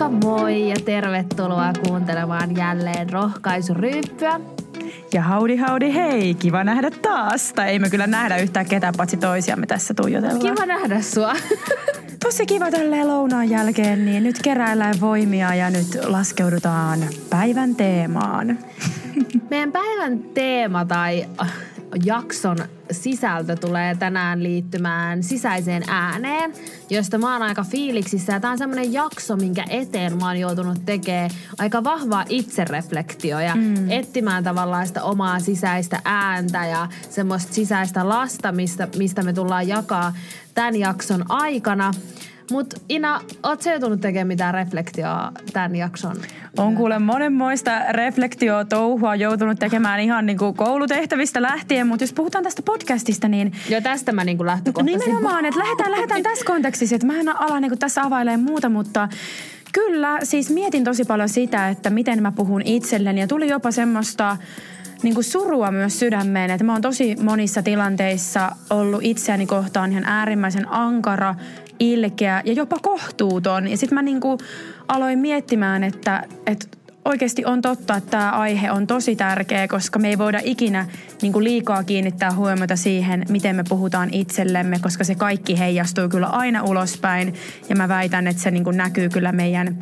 Moikka moi ja tervetuloa kuuntelemaan jälleen rohkaisuryyppyä. Ja haudi haudi hei, kiva nähdä taas. Tai ei me kyllä nähdä yhtään ketään paitsi toisiamme tässä tuijotellaan. Kiva nähdä sua. Tosi kiva tälleen lounaan jälkeen, niin nyt keräillään voimia ja nyt laskeudutaan päivän teemaan. Meidän päivän teema tai jakson sisältö tulee tänään liittymään sisäiseen ääneen, josta mä oon aika fiiliksissä. Tää on semmonen jakso, minkä eteen mä oon joutunut tekemään aika vahvaa itsereflektio ja mm. etsimään tavallaan sitä omaa sisäistä ääntä ja semmoista sisäistä lasta, mistä, mistä me tullaan jakaa tämän jakson aikana. Mutta Ina, oot sä joutunut tekemään mitään reflektioa tämän jakson? On kuule monenmoista reflektio-touhua joutunut tekemään ihan niin kuin koulutehtävistä lähtien, mutta jos puhutaan tästä podcastista, niin... Jo tästä mä niin kuin lähtökohtaisesti... Nimenomaan, että lähdetään, lähdetään tässä kontekstissa, että mä en ala niin kuin tässä availemaan muuta, mutta kyllä siis mietin tosi paljon sitä, että miten mä puhun itselleni ja tuli jopa semmoista niin kuin surua myös sydämeen, että mä oon tosi monissa tilanteissa ollut itseäni kohtaan ihan äärimmäisen ankara ilkeä ja jopa kohtuuton. Ja sitten mä niinku aloin miettimään, että, että oikeasti on totta, että tämä aihe on tosi tärkeä, koska me ei voida ikinä niin kuin liikaa kiinnittää huomiota siihen, miten me puhutaan itsellemme, koska se kaikki heijastuu kyllä aina ulospäin. Ja mä väitän, että se niin kuin näkyy kyllä meidän,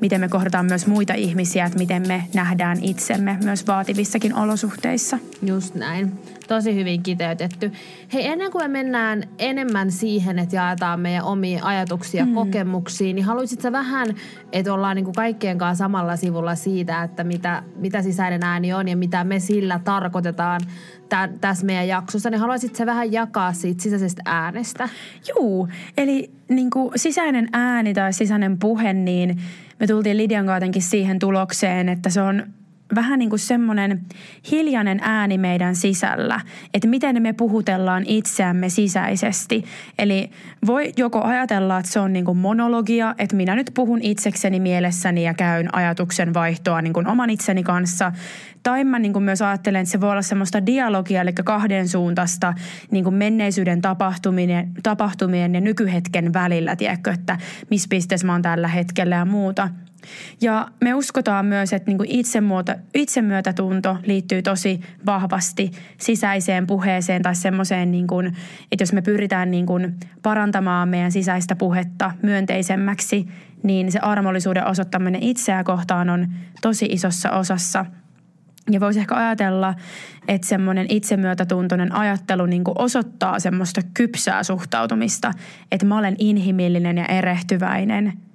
miten me kohdataan myös muita ihmisiä, että miten me nähdään itsemme myös vaativissakin olosuhteissa. Just näin. Tosi hyvin kiteytetty. Hei, ennen kuin me mennään enemmän siihen, että jaetaan meidän omia ajatuksia mm. kokemuksia, niin haluaisitko vähän, että ollaan niin kuin kaikkien kanssa samalla sivulla siitä, että mitä, mitä sisäinen ääni on ja mitä me sillä tarkoitetaan tä, tässä meidän jaksossa, niin haluaisitko vähän jakaa siitä sisäisestä äänestä? Juu, eli niin kuin sisäinen ääni tai sisäinen puhe, niin me tultiin Lidian kanssa siihen tulokseen, että se on vähän niin kuin semmoinen hiljainen ääni meidän sisällä, että miten me puhutellaan itseämme sisäisesti. Eli voi joko ajatella, että se on niin kuin monologia, että minä nyt puhun itsekseni mielessäni ja käyn ajatuksen vaihtoa niin kuin oman itseni kanssa. Tai mä niin kuin myös ajattelen, että se voi olla semmoista dialogia, eli kahden suuntaista niin kuin menneisyyden tapahtumien, tapahtumien ja nykyhetken välillä, tiedätkö, että missä pisteessä mä oon tällä hetkellä ja muuta – ja me uskotaan myös, että niin kuin itsemuota, itsemyötätunto liittyy tosi vahvasti sisäiseen puheeseen tai semmoiseen, niin kuin, että jos me pyritään niin kuin parantamaan meidän sisäistä puhetta myönteisemmäksi, niin se armollisuuden osoittaminen itseä kohtaan on tosi isossa osassa. Ja voisi ehkä ajatella, että semmoinen itsemyötätuntoinen ajattelu niin osoittaa semmoista kypsää suhtautumista, että mä olen inhimillinen ja erehtyväinen –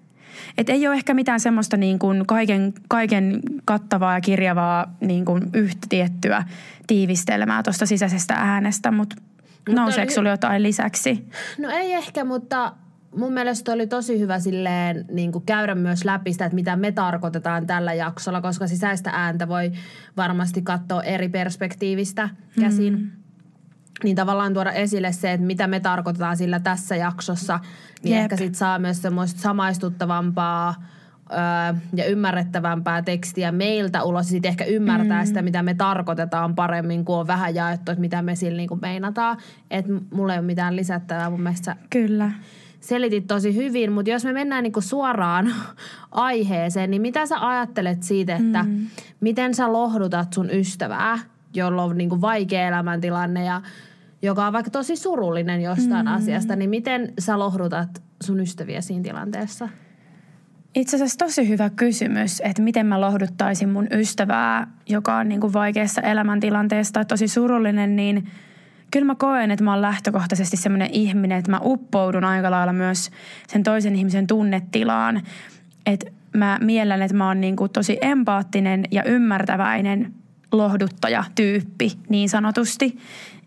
et ei ole ehkä mitään semmoista niin kuin kaiken, kaiken kattavaa ja kirjavaa niin kuin yhtä tiettyä tiivistelmää tuosta sisäisestä äänestä, mutta nouseeko sinulla jotain lisäksi? No ei ehkä, mutta mun mielestä oli tosi hyvä silleen niin kuin käydä myös läpi sitä, että mitä me tarkoitetaan tällä jaksolla, koska sisäistä ääntä voi varmasti katsoa eri perspektiivistä käsin. Mm niin tavallaan tuoda esille se, että mitä me tarkoitetaan sillä tässä jaksossa, niin Jep. ehkä sit saa myös semmoista samaistuttavampaa öö, ja ymmärrettävämpää tekstiä meiltä ulos. Sitten ehkä ymmärtää mm. sitä, mitä me tarkoitetaan paremmin, kun on vähän jaettu, että mitä me sillä niin meinataan. Että mulla ei ole mitään lisättävää mun mielestä. Kyllä. Selitit tosi hyvin, mutta jos me mennään niin suoraan aiheeseen, niin mitä sä ajattelet siitä, että mm. miten sä lohdutat sun ystävää, jolla on niin vaikea elämäntilanne ja joka on vaikka tosi surullinen jostain mm. asiasta, niin miten sä lohdutat sun ystäviä siinä tilanteessa? Itse asiassa tosi hyvä kysymys, että miten mä lohduttaisin mun ystävää, joka on niin kuin vaikeassa elämäntilanteessa tai tosi surullinen, niin kyllä mä koen, että mä oon lähtökohtaisesti semmoinen ihminen, että mä uppoudun aika lailla myös sen toisen ihmisen tunnetilaan. Että mä miellän, että mä oon niin kuin tosi empaattinen ja ymmärtäväinen lohduttaja tyyppi niin sanotusti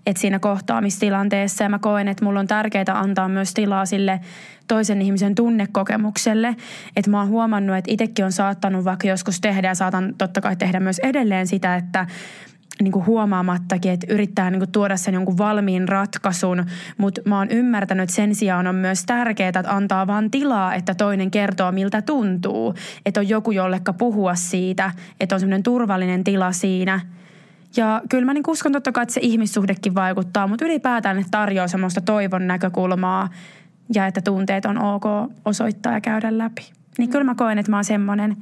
että siinä kohtaamistilanteessa ja mä koen, että mulla on tärkeää antaa myös tilaa sille toisen ihmisen tunnekokemukselle. Että mä oon huomannut, että itsekin on saattanut vaikka joskus tehdä ja saatan totta kai tehdä myös edelleen sitä, että niin kuin huomaamattakin, että yrittää niin kuin tuoda sen jonkun valmiin ratkaisun, mutta mä oon ymmärtänyt, että sen sijaan on myös tärkeää, että antaa vaan tilaa, että toinen kertoo, miltä tuntuu. Että on joku, jollekka puhua siitä, että on semmoinen turvallinen tila siinä – ja kyllä mä niin uskon totta kai, että se ihmissuhdekin vaikuttaa, mutta ylipäätään ne tarjoaa semmoista toivon näkökulmaa ja että tunteet on ok osoittaa ja käydä läpi. Niin kyllä mä koen, että mä oon semmoinen,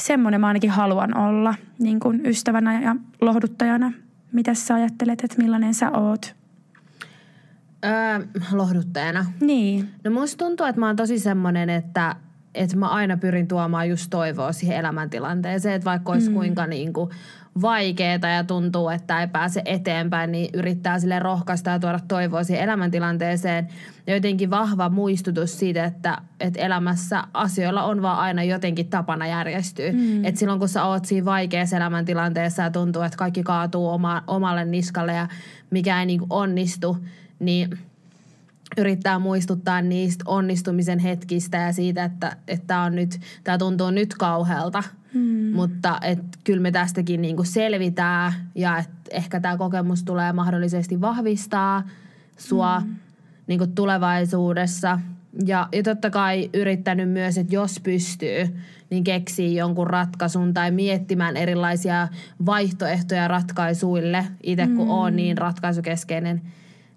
semmoinen mä ainakin haluan olla niin kuin ystävänä ja lohduttajana. Mitä sä ajattelet, että millainen sä oot? Öö, lohduttajana. Niin. No musta tuntuu, että mä oon tosi semmoinen, että, että mä aina pyrin tuomaan just toivoa siihen elämäntilanteeseen. Että vaikka olisi mm. kuinka niin kuin vaikeeta ja tuntuu, että ei pääse eteenpäin, niin yrittää sille rohkaista ja tuoda toivoa siihen elämäntilanteeseen. Ja jotenkin vahva muistutus siitä, että, että elämässä asioilla on vaan aina jotenkin tapana järjestyä. Mm. Että silloin kun sä oot siinä vaikeassa elämäntilanteessa ja tuntuu, että kaikki kaatuu oma, omalle niskalle ja mikä ei niin onnistu, niin yrittää muistuttaa niistä onnistumisen hetkistä ja siitä, että tämä on nyt, tämä tuntuu nyt kauhealta, hmm. mutta et kyllä me tästäkin niinku selvitään ja et ehkä tämä kokemus tulee mahdollisesti vahvistaa sua hmm. niinku tulevaisuudessa. Ja, ja totta kai yrittänyt myös, että jos pystyy, niin keksii jonkun ratkaisun tai miettimään erilaisia vaihtoehtoja ratkaisuille, itse kun hmm. on niin ratkaisukeskeinen –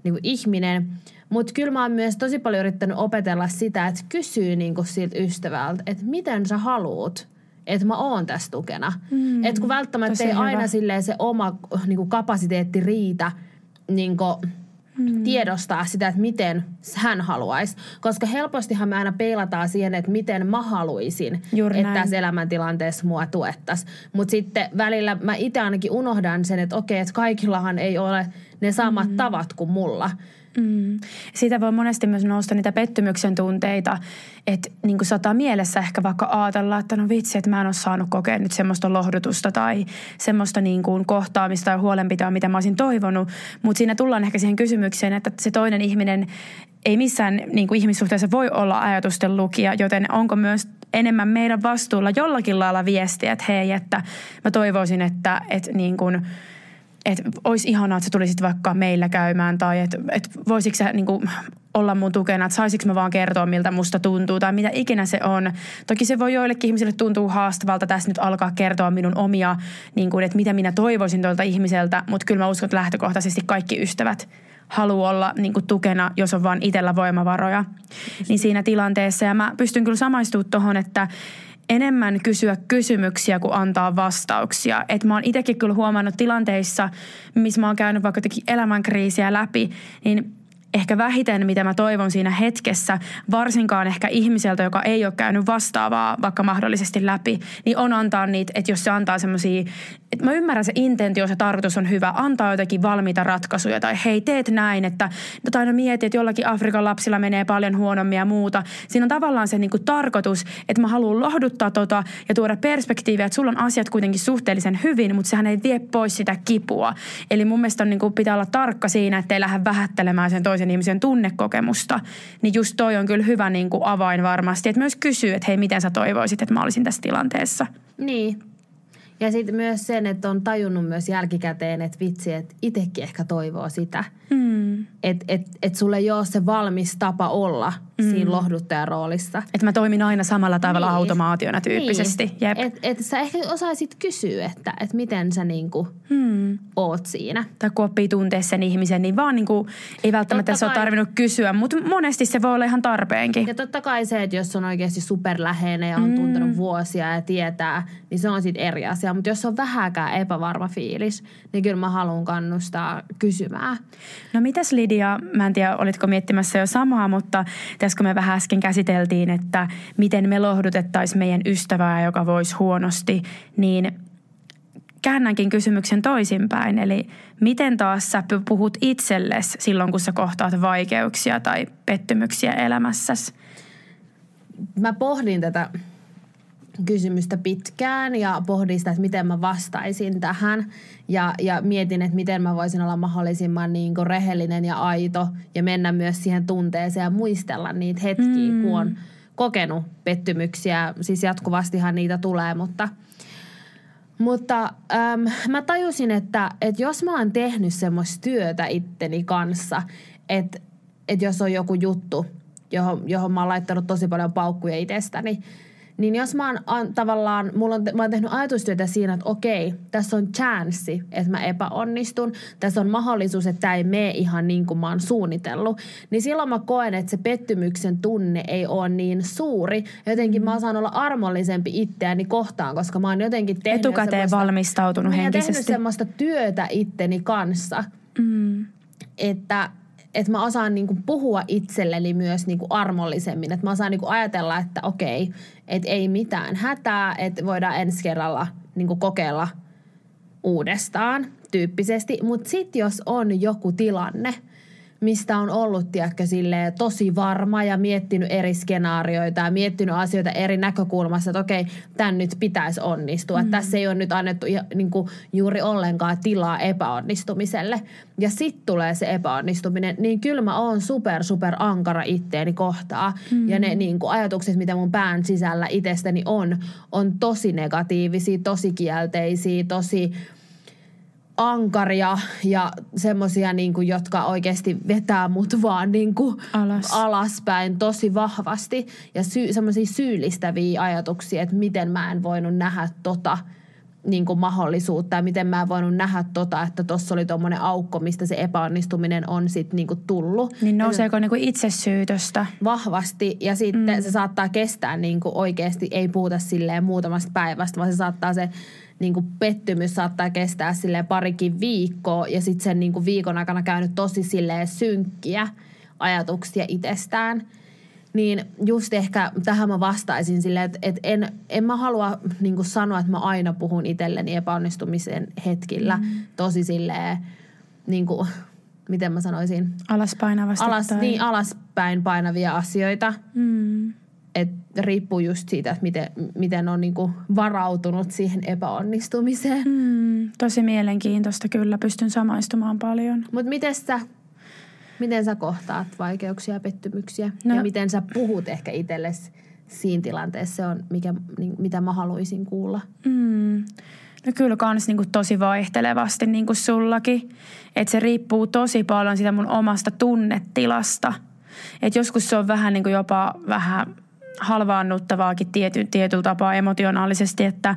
niin kuin ihminen. Mutta kyllä mä oon myös tosi paljon yrittänyt opetella sitä, että kysyy niin kuin siltä ystävältä, että miten sä haluut, että mä oon tässä tukena. Mm, että kun välttämättä ei hyvä. aina silleen se oma niin kuin kapasiteetti riitä niin kuin mm. tiedostaa sitä, että miten hän haluaisi. Koska helpostihan me aina peilataan siihen, että miten mä haluaisin, Juuri että näin. tässä elämäntilanteessa mua tuettaisiin. Mutta sitten välillä mä itse ainakin unohdan sen, että okei, että kaikillahan ei ole ne samat mm. tavat kuin mulla. Mm. Siitä voi monesti myös nousta niitä pettymyksen tunteita, että niin kuin saattaa mielessä ehkä vaikka ajatella, että no vitsi, että mä en ole saanut kokea nyt semmoista lohdutusta tai semmoista niin kuin kohtaamista ja huolenpitoa, mitä mä olisin toivonut. Mutta siinä tullaan ehkä siihen kysymykseen, että se toinen ihminen ei missään niin kuin ihmissuhteessa voi olla ajatusten lukija, joten onko myös enemmän meidän vastuulla jollakin lailla viestiä, että hei, että mä toivoisin, että, että niin kuin – että olisi ihanaa, että sä tulisit vaikka meillä käymään tai että, että voisitko sä niin kuin, olla mun tukena, että saisinko mä vaan kertoa, miltä musta tuntuu tai mitä ikinä se on. Toki se voi joillekin ihmisille tuntua haastavalta tässä nyt alkaa kertoa minun omia, niin kuin, että mitä minä toivoisin tuolta ihmiseltä, mutta kyllä mä uskon, että lähtökohtaisesti kaikki ystävät haluaa olla niin kuin tukena, jos on vaan itsellä voimavaroja. Niin siinä tilanteessa, ja mä pystyn kyllä samaistumaan tuohon, että enemmän kysyä kysymyksiä kuin antaa vastauksia. Et mä oon itsekin kyllä huomannut tilanteissa, missä mä oon käynyt vaikka elämänkriisiä läpi, niin ehkä vähiten, mitä mä toivon siinä hetkessä, varsinkaan ehkä ihmiseltä, joka ei ole käynyt vastaavaa vaikka mahdollisesti läpi, niin on antaa niitä, että jos se antaa semmoisia, että mä ymmärrän se intentio, se tarkoitus on hyvä, antaa jotakin valmiita ratkaisuja tai hei teet näin, että no tai no mieti, että jollakin Afrikan lapsilla menee paljon huonommin ja muuta. Siinä on tavallaan se niinku tarkoitus, että mä haluan lohduttaa tota ja tuoda perspektiiviä, että sulla on asiat kuitenkin suhteellisen hyvin, mutta sehän ei vie pois sitä kipua. Eli mun mielestä on niinku, pitää olla tarkka siinä, ettei lähde vähättelemään sen toisen toisen ihmisen tunnekokemusta, niin just toi on kyllä hyvä niin kuin avain varmasti. Että myös kysyy, että hei, miten sä toivoisit, että mä olisin tässä tilanteessa. Niin. Ja sitten myös sen, että on tajunnut myös jälkikäteen, että vitsi, että itsekin ehkä toivoo sitä. Mm. Että et, et sulle ei ole se valmis tapa olla mm. siinä lohduttajan roolissa. Että mä toimin aina samalla tavalla niin. automaationa tyyppisesti. Niin. Että et sä ehkä osaisit kysyä, että et miten sä niinku mm. oot siinä. Tai kun oppii tuntea sen ihmisen, niin vaan niinku, ei välttämättä totta se kai. ole tarvinnut kysyä, mutta monesti se voi olla ihan tarpeenkin. Ja totta kai se, että jos on oikeasti superläheinen ja on mm. tuntenut vuosia ja tietää, niin se on sitten eri asia. Mutta jos on vähäkään epävarma fiilis, niin kyllä mä haluan kannustaa kysymään. No mitäs Lidia, mä en tiedä olitko miettimässä jo samaa, mutta tässä kun me vähän äsken käsiteltiin, että miten me lohdutettaisiin meidän ystävää, joka voisi huonosti, niin käännänkin kysymyksen toisinpäin. Eli miten taas sä puhut itsellesi silloin, kun sä kohtaat vaikeuksia tai pettymyksiä elämässäsi? Mä pohdin tätä kysymystä pitkään ja pohdin sitä, että miten mä vastaisin tähän. Ja, ja mietin, että miten mä voisin olla mahdollisimman niin kuin rehellinen ja aito ja mennä myös siihen tunteeseen ja muistella niitä hetkiä, mm. kun on kokenut pettymyksiä. Siis jatkuvastihan niitä tulee, mutta – mutta äm, mä tajusin, että, että jos mä oon tehnyt semmoista työtä itteni kanssa, että, että jos on joku juttu, johon, johon mä oon laittanut tosi paljon paukkuja itsestäni, niin jos mä oon an, tavallaan, mulla on, mä oon tehnyt ajatustyötä siinä, että okei, tässä on chanssi, että mä epäonnistun. Tässä on mahdollisuus, että tämä ei mene ihan niin kuin mä oon suunnitellut. Niin silloin mä koen, että se pettymyksen tunne ei ole niin suuri. Jotenkin mm. mä osaan olla armollisempi itseäni kohtaan, koska mä oon jotenkin tehnyt Etukäteen valmistautunut mä henkisesti. tehnyt semmoista työtä itteni kanssa, Mm. että että mä osaan niinku puhua itselleni myös niinku armollisemmin. Että mä osaan niinku ajatella, että okei, että ei mitään hätää, että voidaan ensi kerralla niinku kokeilla uudestaan tyyppisesti. Mutta sitten jos on joku tilanne, mistä on ollut, tiedätkö, silleen, tosi varma ja miettinyt eri skenaarioita ja miettinyt asioita eri näkökulmasta, että okei, tämän nyt pitäisi onnistua. Mm. Tässä ei ole nyt annettu niin kuin, juuri ollenkaan tilaa epäonnistumiselle. Ja sitten tulee se epäonnistuminen, niin kyllä mä oon super, super ankara itteeni kohtaa. Mm. Ja ne niin kuin, ajatukset, mitä mun pään sisällä itsestäni on, on tosi negatiivisia, tosi kielteisiä, tosi ankaria ja semmoisia, niin kuin, jotka oikeasti vetää mut vaan niin kuin Alas. alaspäin tosi vahvasti. Ja sy- semmoisia syyllistäviä ajatuksia, että miten mä en voinut nähdä tota niin kuin mahdollisuutta ja miten mä en voinut nähdä tota, että tuossa oli tuommoinen aukko, mistä se epäonnistuminen on sitten niin kuin tullut. Niin nouseeko niinku itsesyytöstä? Vahvasti ja sitten mm. se saattaa kestää niin kuin oikeasti, ei puhuta silleen muutamasta päivästä, vaan se saattaa se niin kuin pettymys saattaa kestää sille parikin viikkoa ja sitten sen niin kuin viikon aikana käynyt tosi silleen synkkiä ajatuksia itsestään. Niin just ehkä tähän mä vastaisin silleen, että, että en, en mä halua niin kuin sanoa, että mä aina puhun itselleni epäonnistumisen hetkillä mm. tosi silleen, niin kuin, miten mä sanoisin, Alaspainavasti alas, tai... niin, alaspäin painavia asioita. Mm. Et riippuu just siitä, että miten, miten on niinku varautunut siihen epäonnistumiseen. Mm, tosi mielenkiintoista kyllä, pystyn samaistumaan paljon. Mutta miten sä, miten sä kohtaat vaikeuksia ja pettymyksiä? No- Ja miten sä puhut ehkä itsellesi siinä tilanteessa? Se on, mikä, niin, mitä mä haluaisin kuulla. Mm. No kyllä kans niinku tosi vaihtelevasti niin kuin sullakin. Että se riippuu tosi paljon siitä mun omasta tunnetilasta. Et joskus se on vähän niinku jopa vähän halvaannuttavaakin tiety, tietyllä tapaa emotionaalisesti, että,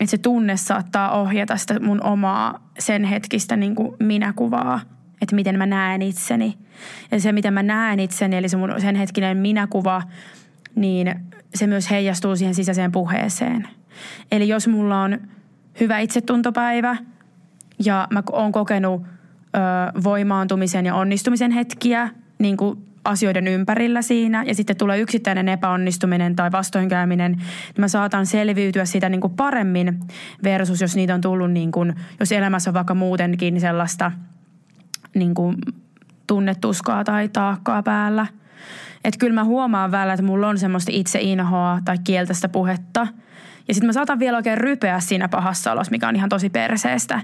että se tunne saattaa ohjata sitä mun omaa sen hetkistä niin kuin minäkuvaa, että miten mä näen itseni. Ja se, miten mä näen itseni, eli se mun sen hetkinen minäkuva, niin se myös heijastuu siihen sisäiseen puheeseen. Eli jos mulla on hyvä itsetuntopäivä ja mä oon kokenut ö, voimaantumisen ja onnistumisen hetkiä niin kuin asioiden ympärillä siinä ja sitten tulee yksittäinen epäonnistuminen tai vastoinkäyminen, niin mä saatan selviytyä siitä niin kuin paremmin versus jos niitä on tullut, niin kuin, jos elämässä on vaikka muutenkin sellaista niin kuin tunnetuskaa tai taakkaa päällä. Että kyllä mä huomaan välillä, että mulla on semmoista itseinhoa tai kieltästä puhetta. Ja sitten mä saatan vielä oikein rypeä siinä pahassa olossa, mikä on ihan tosi perseestä.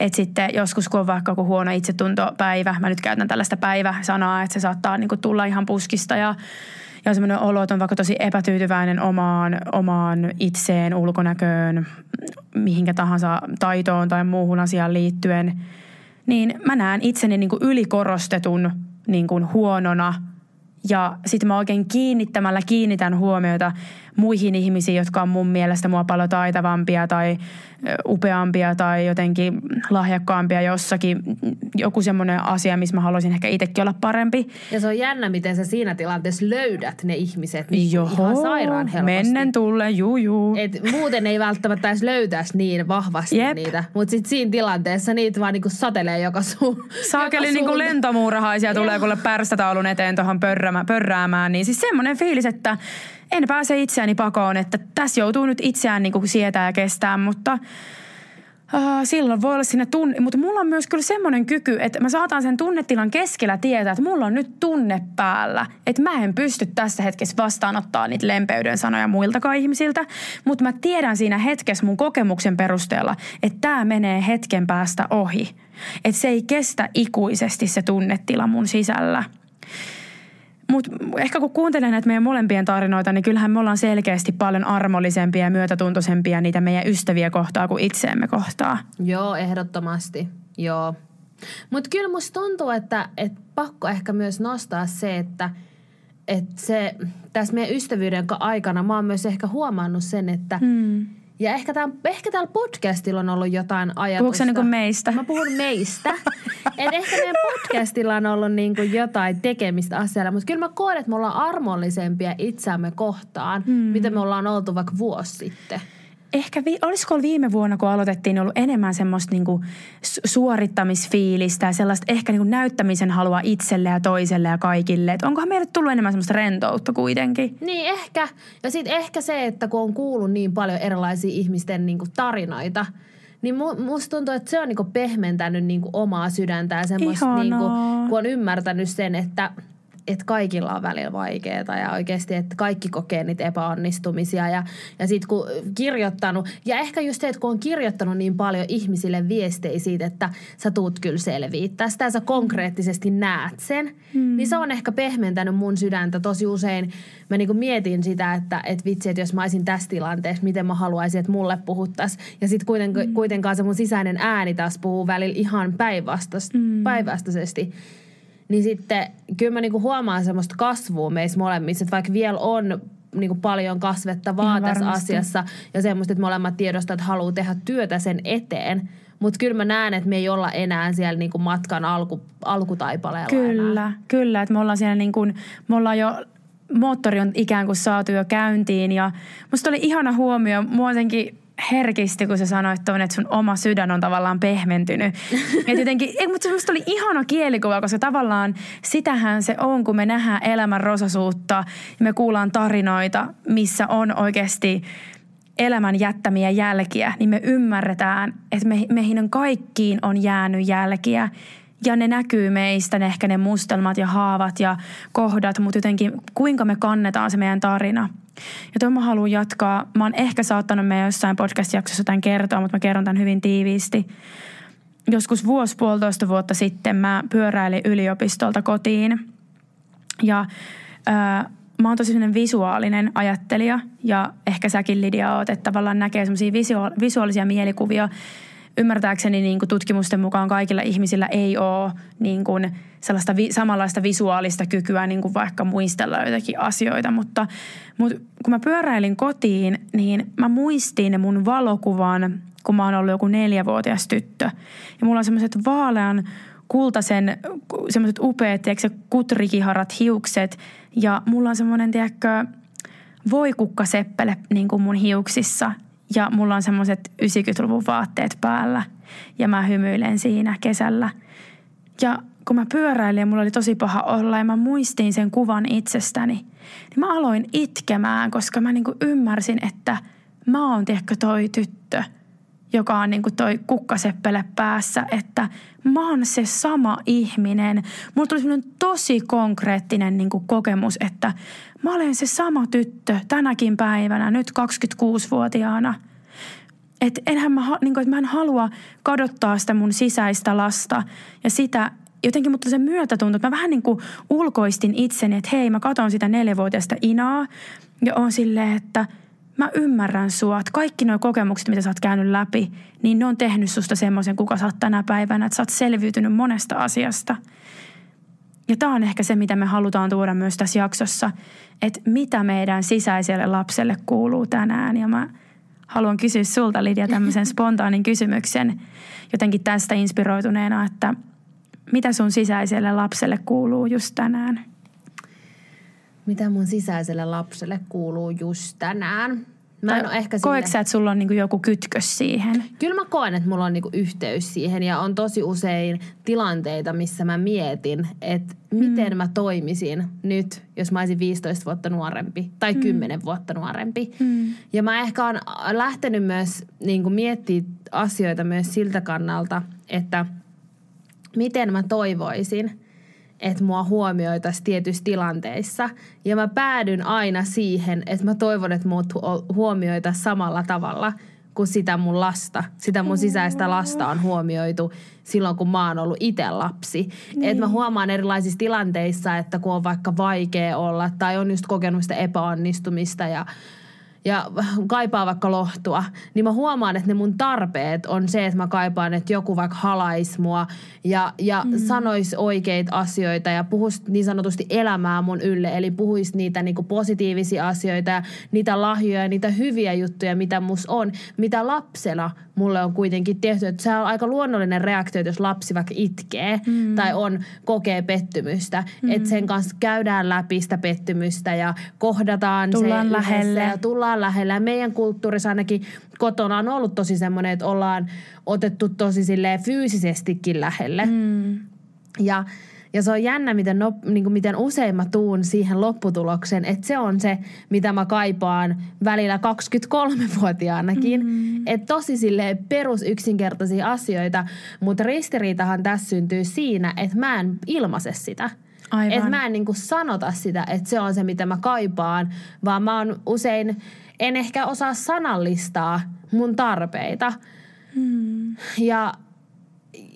Että sitten joskus, kun on vaikka joku huono itsetuntopäivä, mä nyt käytän tällaista päiväsanaa, että se saattaa niinku tulla ihan puskista ja ja semmoinen olo, että on vaikka tosi epätyytyväinen omaan, omaan itseen, ulkonäköön, mihinkä tahansa taitoon tai muuhun asiaan liittyen, niin mä näen itseni niin kuin ylikorostetun niin kuin huonona ja sitten mä oikein kiinnittämällä kiinnitän huomiota muihin ihmisiin, jotka on mun mielestä mua paljon taitavampia tai upeampia tai jotenkin lahjakkaampia jossakin. Joku semmoinen asia, missä mä haluaisin ehkä itsekin olla parempi. Ja se on jännä, miten sä siinä tilanteessa löydät ne ihmiset niin kuin ihan sairaan helposti. mennen tulle, juu juu. Et muuten ei välttämättä edes löytäisi niin vahvasti Jep. niitä. Mutta sitten siinä tilanteessa niitä vaan niinku satelee joka suun. Saakeli joka niin suuntaan. lentomuurahaisia tulee kuule pärstätaulun eteen tuohon pörräämään. Niin siis semmoinen fiilis, että en pääse itseäni pakoon, että tässä joutuu nyt itseään niin kuin sietää ja kestää, mutta Uh, silloin voi olla siinä tunne, mutta mulla on myös kyllä semmoinen kyky, että mä saatan sen tunnetilan keskellä tietää, että mulla on nyt tunne päällä, että mä en pysty tässä hetkessä vastaanottaa niitä lempeyden sanoja muiltakaan ihmisiltä, mutta mä tiedän siinä hetkessä mun kokemuksen perusteella, että tämä menee hetken päästä ohi. Että se ei kestä ikuisesti se tunnetila mun sisällä. Mutta ehkä kun kuuntelen näitä meidän molempien tarinoita, niin kyllähän me ollaan selkeästi paljon armollisempia ja myötätuntoisempia niitä meidän ystäviä kohtaa kuin itseemme kohtaa. Joo, ehdottomasti. Joo. Mutta kyllä musta tuntuu, että, että pakko ehkä myös nostaa se, että että se, tässä meidän ystävyyden aikana mä oon myös ehkä huomannut sen, että Mm. Ja ehkä, tämän, ehkä täällä podcastilla on ollut jotain ajatusta. Puhuuko sä niinku meistä? Mä puhun meistä. Et ehkä meidän podcastilla on ollut niinku jotain tekemistä asialla, mutta kyllä mä koen, että me ollaan armollisempia itseämme kohtaan, hmm. mitä me ollaan oltu vaikka vuosi sitten. Ehkä vi- olisiko viime vuonna, kun aloitettiin, ollut enemmän semmoista niinku su- suorittamisfiilistä ja sellaista ehkä niinku näyttämisen halua itselle ja toiselle ja kaikille. Et onkohan meille tullut enemmän semmoista rentoutta kuitenkin? Niin ehkä. Ja sitten ehkä se, että kun on kuullut niin paljon erilaisia ihmisten niinku tarinoita, niin mu- musta tuntuu, että se on niinku pehmentänyt niinku omaa sydäntä ja semmoista, niinku, kun on ymmärtänyt sen, että että kaikilla on välillä vaikeaa ja oikeasti, että kaikki kokee niitä epäonnistumisia. Ja, ja sitten kun kirjoittanut, ja ehkä just se, että kun on kirjoittanut niin paljon ihmisille viestejä siitä, että sä tuut kyllä selviittää sitä ja sä konkreettisesti näet sen, mm. niin se on ehkä pehmentänyt mun sydäntä tosi usein. Mä niinku mietin sitä, että et vitsi, että jos mä olisin tässä tilanteessa, miten mä haluaisin, että mulle puhuttaisiin. Ja sitten kuitenkaan, mm. kuitenkaan se mun sisäinen ääni taas puhuu välillä ihan päinvastaisesti. Mm. päinvastaisesti niin sitten kyllä mä niinku huomaan semmoista kasvua meissä molemmissa, että vaikka vielä on niinku paljon kasvettavaa Ihan tässä varmasti. asiassa ja semmoista, että molemmat tiedostaa, että haluaa tehdä työtä sen eteen. Mutta kyllä mä näen, että me ei olla enää siellä niinku matkan alku, alkutaipaleella enää. Kyllä, kyllä. Että me ollaan siellä niin kuin, me ollaan jo, moottori on ikään kuin saatu jo käyntiin ja musta oli ihana huomio, mua jotenkin herkisti, kun sä sanoit tuon, että sun oma sydän on tavallaan pehmentynyt. Et jotenkin, ei, mutta se oli ihana kielikuva, koska tavallaan sitähän se on, kun me nähdään elämän rosasuutta ja me kuullaan tarinoita, missä on oikeasti elämän jättämiä jälkiä, niin me ymmärretään, että me, meihin on kaikkiin on jäänyt jälkiä. Ja ne näkyy meistä, ne ehkä ne mustelmat ja haavat ja kohdat, mutta jotenkin kuinka me kannetaan se meidän tarina. Ja tuon mä haluan jatkaa. Mä oon ehkä saattanut meidän jossain podcast-jaksossa tämän kertoa, mutta mä kerron tämän hyvin tiiviisti. Joskus vuosi puolitoista vuotta sitten mä pyöräilin yliopistolta kotiin. Ja ää, mä oon tosi visuaalinen ajattelija ja ehkä säkin Lidia oot, että tavallaan näkee semmoisia visua- visuaalisia mielikuvia. Ymmärtääkseni niin kuin tutkimusten mukaan kaikilla ihmisillä ei ole niin kuin sellaista vi- samanlaista visuaalista kykyä niin kuin vaikka muistella joitakin asioita, mutta, mutta kun mä pyöräilin kotiin, niin mä muistin mun valokuvan, kun mä oon ollut joku neljävuotias tyttö. Ja mulla on semmoiset vaalean kultaisen, semmoiset upeat, tiedätkö, kutrikiharat hiukset. Ja mulla on semmoinen, tiedätkö, voikukkaseppele niin kuin mun hiuksissa. Ja mulla on semmoiset 90-luvun vaatteet päällä. Ja mä hymyilen siinä kesällä. Ja kun mä pyöräilin ja mulla oli tosi paha olla ja mä muistin sen kuvan itsestäni, niin mä aloin itkemään, koska mä niinku ymmärsin, että mä oon tiedätkö toi tyttö – joka on niin kuin toi kukkaseppele päässä, että mä oon se sama ihminen. Mulla tuli semmoinen tosi konkreettinen niin kuin kokemus, että mä olen se sama tyttö tänäkin päivänä, nyt 26-vuotiaana. Että enhän mä, niin kuin, että mä en halua kadottaa sitä mun sisäistä lasta ja sitä, jotenkin mutta se myötätunto, että mä vähän niin kuin ulkoistin itseni, että hei mä katon sitä neljävuotiaista Inaa ja on silleen, että – mä ymmärrän sua, että kaikki nuo kokemukset, mitä sä oot käynyt läpi, niin ne on tehnyt susta semmoisen, kuka sä oot tänä päivänä, että sä oot selviytynyt monesta asiasta. Ja tämä on ehkä se, mitä me halutaan tuoda myös tässä jaksossa, että mitä meidän sisäiselle lapselle kuuluu tänään. Ja mä haluan kysyä sulta, Lidia, tämmöisen spontaanin kysymyksen jotenkin tästä inspiroituneena, että mitä sun sisäiselle lapselle kuuluu just tänään? Mitä mun sisäiselle lapselle kuuluu just tänään? Mä en ole ehkä Koetko sä, että sulla on niinku joku kytkös siihen? Kyllä mä koen, että mulla on niinku yhteys siihen ja on tosi usein tilanteita, missä mä mietin, että miten mä toimisin nyt, jos mä olisin 15 vuotta nuorempi tai 10 vuotta nuorempi. Ja mä ehkä on lähtenyt myös niinku miettimään asioita myös siltä kannalta, että miten mä toivoisin, että mua huomioitaisiin tietyissä tilanteissa. Ja mä päädyn aina siihen, että mä toivon, että mut hu- huomioitaisiin samalla tavalla kuin sitä mun lasta. Sitä mun sisäistä lasta on huomioitu silloin, kun mä oon ollut itse lapsi. Niin. Että mä huomaan erilaisissa tilanteissa, että kun on vaikka vaikea olla tai on just kokenut sitä epäonnistumista ja ja kaipaa vaikka lohtua, niin mä huomaan, että ne mun tarpeet on se, että mä kaipaan, että joku vaikka halais mua ja, ja mm. sanois oikeita asioita ja puhuisi niin sanotusti elämää mun ylle. Eli puhuisi niitä niinku positiivisia asioita ja niitä lahjoja ja niitä hyviä juttuja, mitä mus on, mitä lapsena mulle on kuitenkin tehty. Että se on aika luonnollinen reaktio, jos lapsi vaikka itkee mm. tai on kokee pettymystä. Mm. Että sen kanssa käydään läpi sitä pettymystä ja kohdataan tullaan se lähelle. ja tullaan lähelle. Ja meidän kulttuurissa ainakin kotona on ollut tosi semmoinen, että ollaan otettu tosi silleen fyysisestikin lähelle. Mm. Ja ja se on jännä, miten, no, niin kuin miten usein mä tuun siihen lopputulokseen, että se on se, mitä mä kaipaan välillä 23-vuotiaanakin. Mm. Että tosi sille perusyksinkertaisia asioita, mutta ristiriitahan tässä syntyy siinä, että mä en ilmaise sitä. Että mä en niin kuin sanota sitä, että se on se, mitä mä kaipaan, vaan mä oon usein, en ehkä osaa sanallistaa mun tarpeita. Mm. Ja,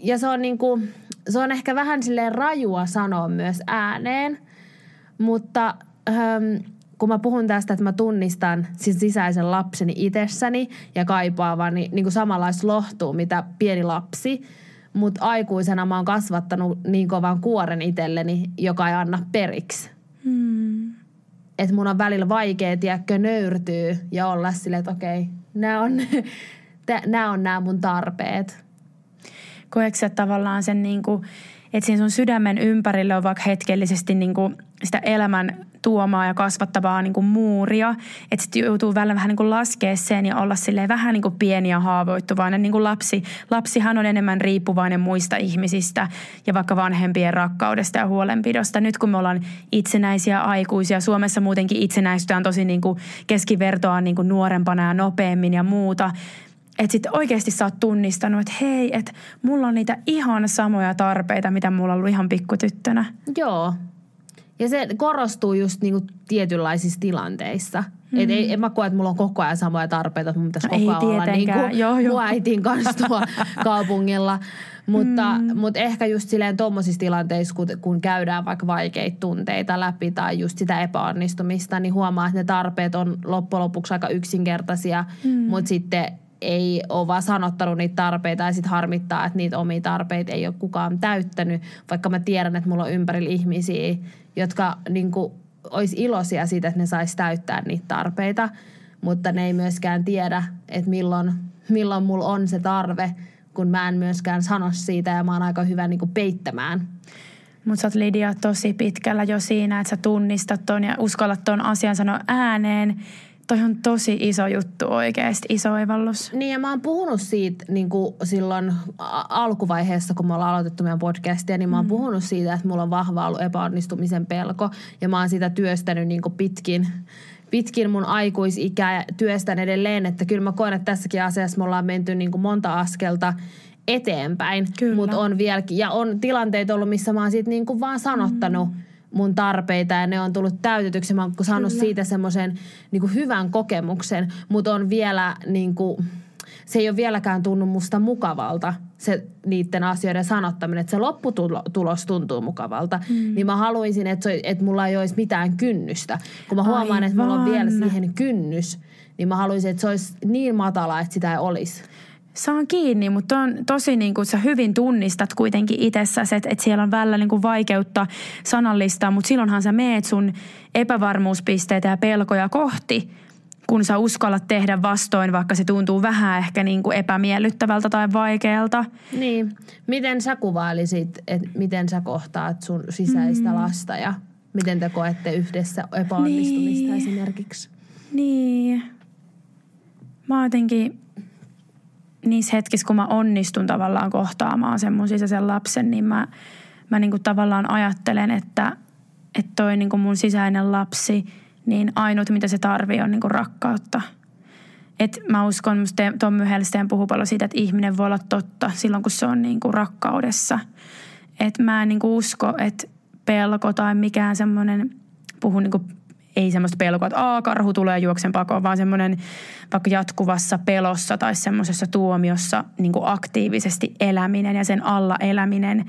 ja se on niin kuin, se on ehkä vähän silleen rajua sanoa myös ääneen, mutta ähm, kun mä puhun tästä, että mä tunnistan siis sisäisen lapseni itsessäni ja kaipaavani niin kuin samanlaista lohtua, mitä pieni lapsi, mutta aikuisena mä oon kasvattanut niin kovan kuoren itselleni, joka ei anna periksi. Hmm. Että mun on välillä vaikea, tiedäkö, nöyrtyy ja olla silleen, että okei, nämä on, nämä on nämä mun tarpeet. Koetko tavallaan sen niin kuin, että siinä sun sydämen ympärille on vaikka hetkellisesti niin kuin sitä elämän tuomaa ja kasvattavaa niin kuin muuria. Että sitten joutuu välillä vähän niin kuin laskea sen ja olla silleen vähän niin kuin pieni ja haavoittuvainen. Niin kuin lapsi, lapsihan on enemmän riippuvainen muista ihmisistä ja vaikka vanhempien rakkaudesta ja huolenpidosta. Nyt kun me ollaan itsenäisiä aikuisia, Suomessa muutenkin itsenäistytään tosi niin kuin keskivertoa niin kuin nuorempana ja nopeammin ja muuta – että sitten oikeasti sä oot tunnistanut, että hei, että mulla on niitä ihan samoja tarpeita, mitä mulla on ollut ihan pikkutyttönä. Joo. Ja se korostuu just niinku tietynlaisissa tilanteissa. Mm. Et ei, en mä koe, että mulla on koko ajan samoja tarpeita, että mun pitäisi no koko ajan olla niin kuin joo, joo. äitin kanssa tuolla kaupungilla. Mutta, mm. mutta ehkä just silleen tuommoisissa tilanteissa, kun, kun käydään vaikka vaikeita tunteita läpi tai just sitä epäonnistumista, niin huomaa, että ne tarpeet on loppujen lopuksi aika yksinkertaisia, mm. mutta sitten ei ole vaan sanottanut niitä tarpeita ja sitten harmittaa, että niitä omia tarpeita ei ole kukaan täyttänyt, vaikka mä tiedän, että mulla on ympärillä ihmisiä, jotka niin kuin, olisi iloisia siitä, että ne saisi täyttää niitä tarpeita, mutta ne ei myöskään tiedä, että milloin, milloin mulla on se tarve, kun mä en myöskään sano siitä ja mä oon aika hyvä niin peittämään. Mutta sä oot Lidia tosi pitkällä jo siinä, että sä tunnistat ton ja uskallat ton asian sanoa ääneen toi on tosi iso juttu oikeasti, iso oivallus. Niin ja mä oon puhunut siitä niin kuin silloin alkuvaiheessa, kun me ollaan aloitettu meidän podcastia, niin mä oon mm. puhunut siitä, että mulla on vahva ollut epäonnistumisen pelko. Ja mä oon sitä työstänyt niin kuin pitkin pitkin mun aikuisikää ja työstän edelleen, että kyllä mä koen, että tässäkin asiassa me ollaan menty niin kuin monta askelta eteenpäin, mutta on vieläkin, ja on tilanteita ollut, missä mä oon siitä niin kuin vaan sanottanut. Mm mun tarpeita ja ne on tullut täytetyksi. Mä oon saanut Kyllä. siitä semmoisen niin hyvän kokemuksen, mutta on vielä niin kuin, se ei ole vieläkään tunnu musta mukavalta se niiden asioiden sanottaminen, että se lopputulos tuntuu mukavalta. Mm. Niin mä haluaisin, että, se, että mulla ei olisi mitään kynnystä. Kun mä huomaan, Aivan. että mulla on vielä siihen kynnys, niin mä haluaisin, että se olisi niin matala, että sitä ei olisi saan kiinni, mutta on tosi niin kuin sä hyvin tunnistat kuitenkin itsessäsi, että, että siellä on välillä niin kuin vaikeutta sanallistaa, mutta silloinhan sä meet sun epävarmuuspisteitä ja pelkoja kohti, kun sä uskallat tehdä vastoin, vaikka se tuntuu vähän ehkä niin kuin epämiellyttävältä tai vaikealta. Niin. Miten sä kuvailisit, että miten sä kohtaat sun sisäistä mm. lasta ja miten te koette yhdessä epäonnistumista niin. esimerkiksi? Niin. Mä jotenkin niissä hetkissä, kun mä onnistun tavallaan kohtaamaan sen mun sisäisen lapsen, niin mä, mä niin kuin tavallaan ajattelen, että, että toi niin kuin mun sisäinen lapsi, niin ainut mitä se tarvii on niin kuin rakkautta. Et mä uskon, että Tommy Helsteen puhuu paljon siitä, että ihminen voi olla totta silloin, kun se on niin kuin rakkaudessa. Et mä en niin kuin usko, että pelko tai mikään semmoinen, puhun niin kuin ei semmoista pelkoa, että Aa, karhu tulee juoksen pakoon, vaan semmoinen vaikka jatkuvassa pelossa tai semmoisessa tuomiossa niin kuin aktiivisesti eläminen ja sen alla eläminen,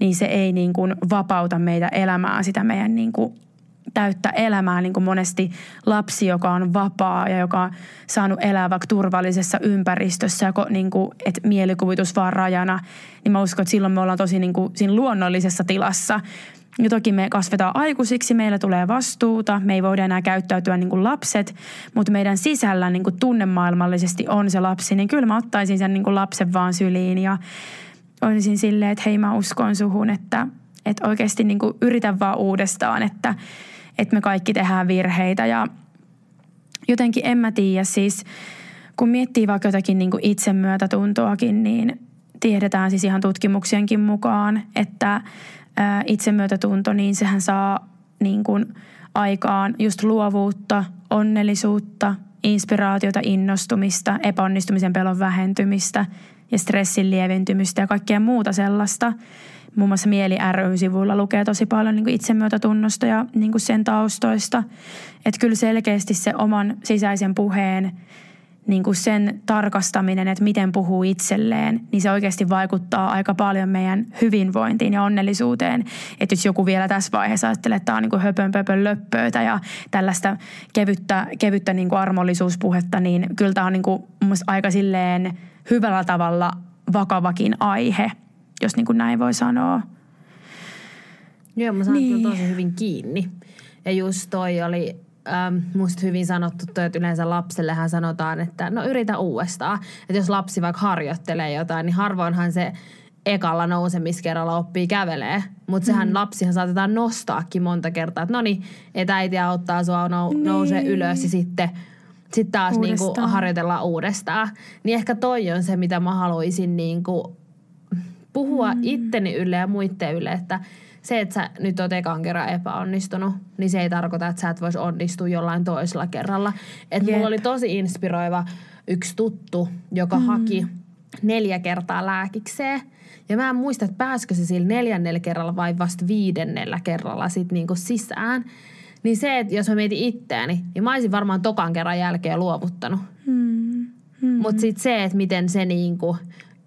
niin se ei niin kuin vapauta meitä elämään sitä meidän niin kuin täyttä elämää, niin kuin monesti lapsi, joka on vapaa ja joka on saanut elää vaikka turvallisessa ympäristössä, ja niin kuin, että mielikuvitus vaan rajana, niin mä uskon, että silloin me ollaan tosi niin kuin, siinä luonnollisessa tilassa. Ja toki me kasvetaan aikuisiksi, meillä tulee vastuuta, me ei voida enää käyttäytyä niin kuin lapset, mutta meidän sisällä niin kuin tunnemaailmallisesti on se lapsi, niin kyllä mä ottaisin sen niin kuin lapsen vaan syliin ja olisin silleen, että hei mä uskon suhun, että, että oikeasti niin kuin yritän vaan uudestaan, että, että me kaikki tehdään virheitä. Ja jotenkin en mä tiedä siis, kun miettii vaikka jotakin niin kuin itsemyötätuntoakin, niin tiedetään siis ihan tutkimuksienkin mukaan, että itsemyötätunto, niin sehän saa niin kuin aikaan just luovuutta, onnellisuutta, inspiraatiota, innostumista, epäonnistumisen pelon vähentymistä ja stressin lieventymistä ja kaikkea muuta sellaista. Muun muassa Mieli ry-sivuilla lukee tosi paljon niin kuin itsemyötätunnosta ja niin kuin sen taustoista. Että kyllä selkeästi se oman sisäisen puheen niin kuin sen tarkastaminen, että miten puhuu itselleen, niin se oikeasti vaikuttaa aika paljon meidän hyvinvointiin ja onnellisuuteen. Että jos joku vielä tässä vaiheessa ajattelee, että tämä on niin kuin höpön pöpön löppöitä ja tällaista kevyttä, kevyttä niin kuin armollisuuspuhetta, niin kyllä tämä on niin kuin aika silleen hyvällä tavalla vakavakin aihe, jos niin kuin näin voi sanoa. Joo, mä saan niin. tosi hyvin kiinni. Ja just toi oli ähm, musta hyvin sanottu toi, että yleensä lapsellehan sanotaan, että no yritä uudestaan. Että jos lapsi vaikka harjoittelee jotain, niin harvoinhan se ekalla nousemiskerralla oppii kävelee. Mutta sehän mm. lapsihan saatetaan nostaakin monta kertaa, että no niin, että äiti auttaa sua nou- niin. nousee ylös ja sitten sit taas niinku harjoitellaan uudestaan. Niin ehkä toi on se, mitä mä haluaisin niinku puhua mm. itteni ylle ja muiden ylle, että – se, että sä nyt oot ekan kerran epäonnistunut, niin se ei tarkoita, että sä et voisi onnistua jollain toisella kerralla. Et mulla oli tosi inspiroiva yksi tuttu, joka mm. haki neljä kertaa lääkikseen. Ja mä en muista, että pääskö se sillä neljännellä kerralla vai vasta viidennellä kerralla sit niinku sisään. Niin se, että jos mä mietin itseäni, niin mä olisin varmaan tokan kerran jälkeen luovuttanut. Mm. Mm. Mutta sitten se, että miten se niinku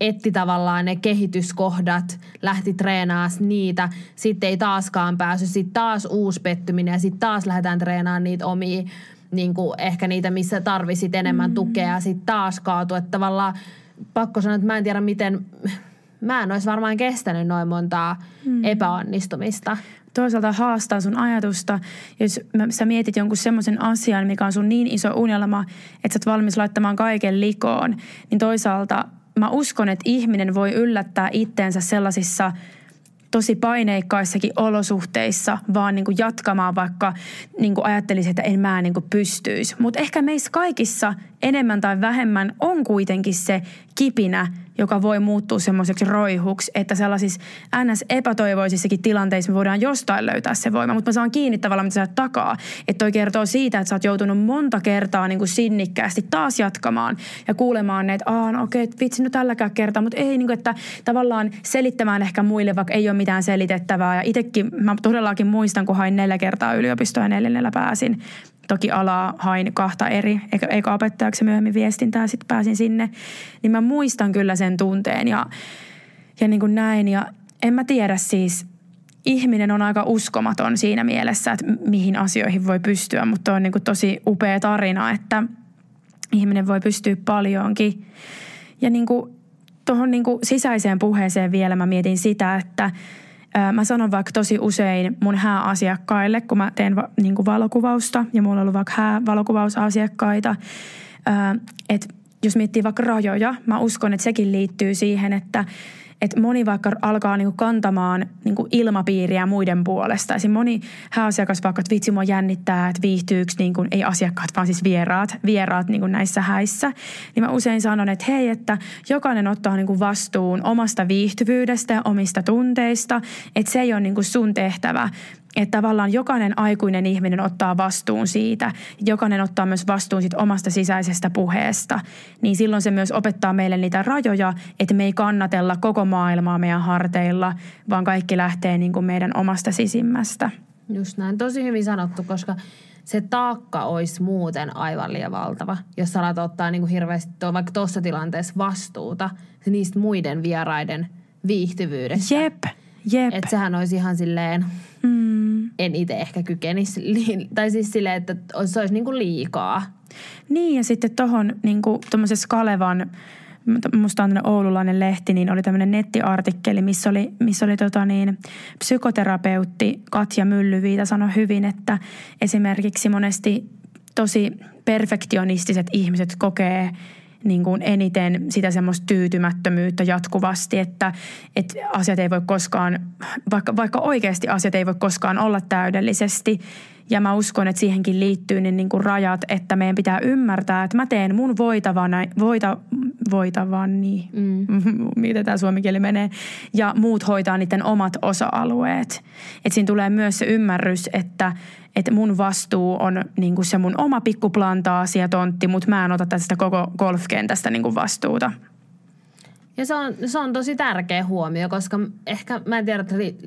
etti tavallaan ne kehityskohdat, lähti treenaamaan niitä, sitten ei taaskaan päässyt, sitten taas uusi pettyminen ja sitten taas lähdetään treenaamaan niitä omia, niin kuin ehkä niitä, missä tarvisit enemmän mm. tukea, sitten taas kaatu, että tavallaan pakko sanoa, että mä en tiedä miten, mä en olisi varmaan kestänyt noin montaa mm. epäonnistumista toisaalta haastaa sun ajatusta. Jos sä mietit jonkun semmoisen asian, mikä on sun niin iso unelma, että sä oot valmis laittamaan kaiken likoon, niin toisaalta mä uskon, että ihminen voi yllättää itteensä sellaisissa tosi paineikkaissakin olosuhteissa, vaan niin kuin jatkamaan vaikka niin kuin ajattelisin, että en mä niin kuin pystyisi. Mutta ehkä meissä kaikissa enemmän tai vähemmän on kuitenkin se kipinä joka voi muuttua semmoiseksi roihuksi, että sellaisissa ns. epätoivoisissakin tilanteissa me voidaan jostain löytää se voima, mutta mä saan kiinni tavallaan, mitä sä takaa. Että toi kertoo siitä, että sä oot joutunut monta kertaa niin kuin sinnikkäästi taas jatkamaan ja kuulemaan ne, että Aa, no okei, okay, vitsi nyt tälläkään kertaa, mutta ei niin kuin, että tavallaan selittämään ehkä muille, vaikka ei ole mitään selitettävää. Ja itsekin mä todellakin muistan, kun hain neljä kertaa yliopistoa ja neljännellä pääsin toki alaa hain kahta eri, eikä opettajaksi myöhemmin viestintää, sitten pääsin sinne. Niin mä muistan kyllä sen tunteen ja, ja niin kuin näin. Ja en mä tiedä siis, ihminen on aika uskomaton siinä mielessä, että mihin asioihin voi pystyä, mutta on niin kuin tosi upea tarina, että ihminen voi pystyä paljonkin. Ja niin kuin tuohon niin kuin sisäiseen puheeseen vielä mä mietin sitä, että – Mä sanon vaikka tosi usein mun hääasiakkaille, kun mä teen va, niin valokuvausta ja mulla on ollut vaikka häävalokuvausasiakkaita, että jos miettii vaikka rajoja, mä uskon, että sekin liittyy siihen, että että moni vaikka alkaa niinku kantamaan niinku ilmapiiriä muiden puolesta. Esim. moni hääasiakas vaikka, että vitsi mua jännittää, että viihtyykö niinku, ei asiakkaat, vaan siis vieraat, vieraat niinku näissä häissä. Niin mä usein sanon, että hei, että jokainen ottaa niinku vastuun omasta viihtyvyydestä ja omista tunteista. Että se ei ole niinku sun tehtävä että tavallaan jokainen aikuinen ihminen ottaa vastuun siitä, jokainen ottaa myös vastuun siitä omasta sisäisestä puheesta, niin silloin se myös opettaa meille niitä rajoja, että me ei kannatella koko maailmaa meidän harteilla, vaan kaikki lähtee niin kuin meidän omasta sisimmästä. Just näin, tosi hyvin sanottu, koska se taakka olisi muuten aivan liian valtava, jos alat ottaa niin kuin hirveästi vaikka tuossa tilanteessa vastuuta niistä muiden vieraiden viihtyvyydestä. Jep, jep. Että sehän olisi ihan silleen... Mm en itse ehkä kykenisi, tai siis silleen, että se olisi niin kuin liikaa. Niin ja sitten tuohon niin tuommoisessa Kalevan, musta on oululainen lehti, niin oli tämmöinen nettiartikkeli, missä oli, missä oli tota niin, psykoterapeutti Katja Myllyviita sanoi hyvin, että esimerkiksi monesti tosi perfektionistiset ihmiset kokee niin kuin eniten sitä semmoista tyytymättömyyttä jatkuvasti, että, että asiat ei voi koskaan, vaikka, vaikka oikeasti asiat ei voi koskaan olla täydellisesti. Ja mä uskon, että siihenkin liittyy niin, niin kuin rajat, että meidän pitää ymmärtää, että mä teen mun voitavana, voita, voitavani, mm. miten tämä suomi kieli menee, ja muut hoitaa niiden omat osa-alueet. Että siinä tulee myös se ymmärrys, että, että mun vastuu on niin kuin se mun oma pikkuplantaasi ja tontti, mutta mä en ota tästä koko golfkentästä niin kuin vastuuta. Ja se on, se on tosi tärkeä huomio, koska ehkä mä en tiedä, että ri,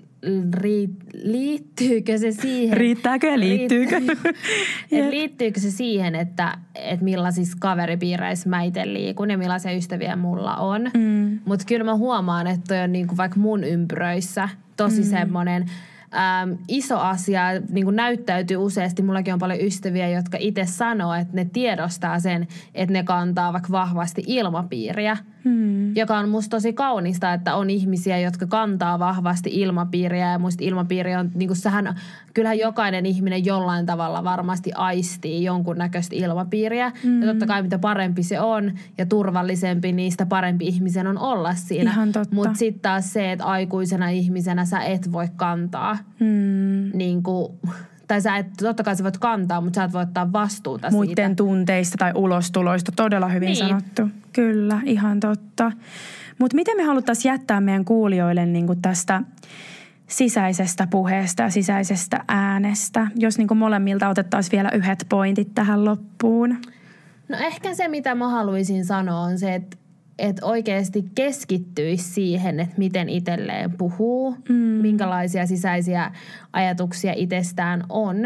ri, liittyykö se siihen. Riittääkö ja liittyykö? et liittyykö se siihen, että, että millaisissa kaveripiireissä mä itse liikun ja millaisia ystäviä mulla on. Mm. Mutta kyllä mä huomaan, että toi on niinku vaikka mun ympyröissä tosi mm. semmoinen – äm, iso asia, niin kuin näyttäytyy useasti. Mullakin on paljon ystäviä, jotka itse sanoo, että ne tiedostaa sen, että ne kantaa vaikka vahvasti ilmapiiriä. Hmm. Joka on musta tosi kaunista, että on ihmisiä, jotka kantaa vahvasti ilmapiiriä. Ja muista ilmapiiri on, niin kuin sähän, kyllähän jokainen ihminen jollain tavalla varmasti aistii jonkunnäköistä ilmapiiriä. Hmm. Ja totta kai mitä parempi se on ja turvallisempi, niin sitä parempi ihmisen on olla siinä. Mutta sitten taas se, että aikuisena ihmisenä sä et voi kantaa hmm. niin kuin, tai sä et, totta kai sä voit kantaa, mutta sä et voi ottaa vastuuta Muiden siitä. tunteista tai ulostuloista, todella hyvin niin. sanottu. Kyllä, ihan totta. Mutta miten me haluttaisiin jättää meidän kuulijoille niin tästä sisäisestä puheesta ja sisäisestä äänestä, jos niin molemmilta otettaisiin vielä yhdet pointit tähän loppuun? No ehkä se, mitä mä haluaisin sanoa, on se, että että oikeasti keskittyisi siihen, että miten itselleen puhuu, mm. minkälaisia sisäisiä ajatuksia itsestään on.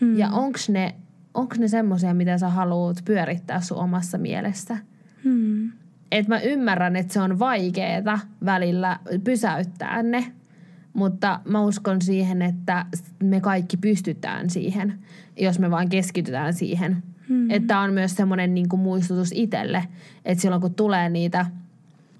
Mm. Ja onko ne, onks ne semmoisia, mitä sä haluat pyörittää sun omassa mielessä. Mm. Että mä ymmärrän, että se on vaikeeta välillä pysäyttää ne, mutta mä uskon siihen, että me kaikki pystytään siihen, jos me vaan keskitytään siihen – Mm. Että on myös semmoinen niin kuin muistutus itselle, että silloin kun tulee niitä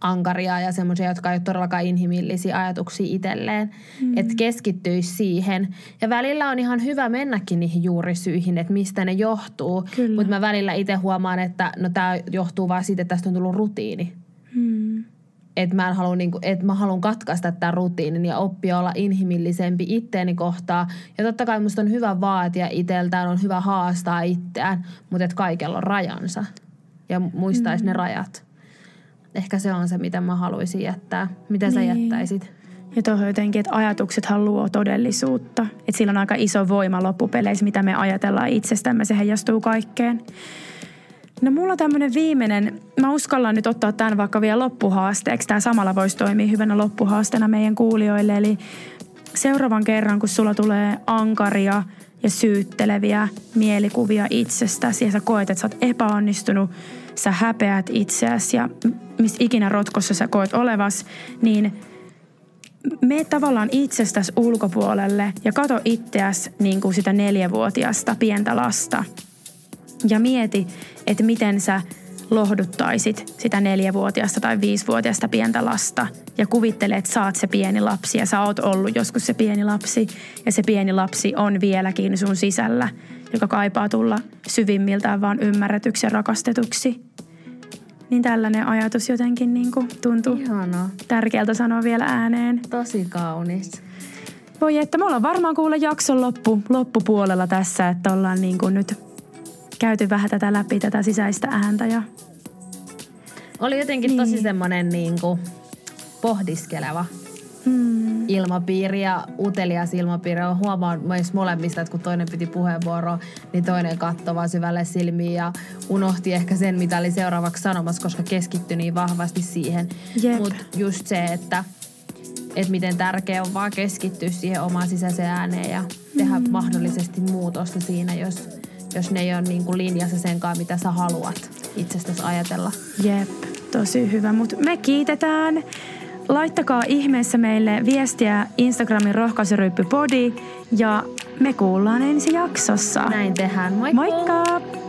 ankaria ja semmoisia, jotka ei ole todellakaan inhimillisiä ajatuksia itselleen, mm. että keskittyisi siihen. Ja välillä on ihan hyvä mennäkin niihin juurisyihin, että mistä ne johtuu. Mutta mä välillä itse huomaan, että no tämä johtuu vaan siitä, että tästä on tullut rutiini. Mm että mä, halua, niin kuin, että mä haluan katkaista tämän rutiinin ja oppia olla inhimillisempi itteeni kohtaa. Ja totta kai musta on hyvä vaatia itseltään, on hyvä haastaa itseään, mutta että kaikella on rajansa ja muistaisi mm. ne rajat. Ehkä se on se, mitä mä haluaisin jättää. Mitä niin. sä jättäisit? Ja tuohon jotenkin, että ajatuksethan luo todellisuutta. Että sillä on aika iso voima loppupeleissä, mitä me ajatellaan itsestämme. Se heijastuu kaikkeen. No mulla on tämmöinen viimeinen, mä uskallan nyt ottaa tämän vaikka vielä loppuhaasteeksi. Tämä samalla voisi toimia hyvänä loppuhaasteena meidän kuulijoille. Eli seuraavan kerran, kun sulla tulee ankaria ja syytteleviä mielikuvia itsestäsi ja sä koet, että sä oot epäonnistunut, sä häpeät itseäsi ja missä ikinä rotkossa sä koet olevas, niin me tavallaan itsestäsi ulkopuolelle ja kato itseäsi niin kuin sitä neljävuotiasta pientä lasta – ja mieti, että miten sä lohduttaisit sitä neljävuotiasta tai viisivuotiasta pientä lasta ja kuvittele, että sä oot se pieni lapsi ja sä oot ollut joskus se pieni lapsi ja se pieni lapsi on vieläkin sun sisällä, joka kaipaa tulla syvimmiltään vaan ymmärretyksi ja rakastetuksi. Niin tällainen ajatus jotenkin niin kuin tuntuu Ihana. tärkeältä sanoa vielä ääneen. Tosi kaunis. Voi että me ollaan varmaan kuulla jakson loppu, loppupuolella tässä, että ollaan niin kuin nyt käyty vähän tätä läpi, tätä sisäistä ääntä. Ja... Oli jotenkin niin. tosi semmoinen niin kuin pohdiskeleva mm. ilmapiiri ja utelias ilmapiiri. On huomaan myös molemmista, että kun toinen piti puheenvuoroa, niin toinen katsoi vaan syvälle silmiin ja unohti ehkä sen, mitä oli seuraavaksi sanomassa, koska keskittyi niin vahvasti siihen. Mutta just se, että että miten tärkeää on vaan keskittyä siihen omaan sisäiseen ääneen ja tehdä mm. mahdollisesti muutosta siinä, jos jos ne ei ole niin kuin linjassa senkaan, mitä sä haluat itsestäsi ajatella. Jep, tosi hyvä. Mutta me kiitetään. Laittakaa ihmeessä meille viestiä Instagramin rohkaisuryyppypodi ja me kuullaan ensi jaksossa. Näin tehdään. Moikka! Moikka!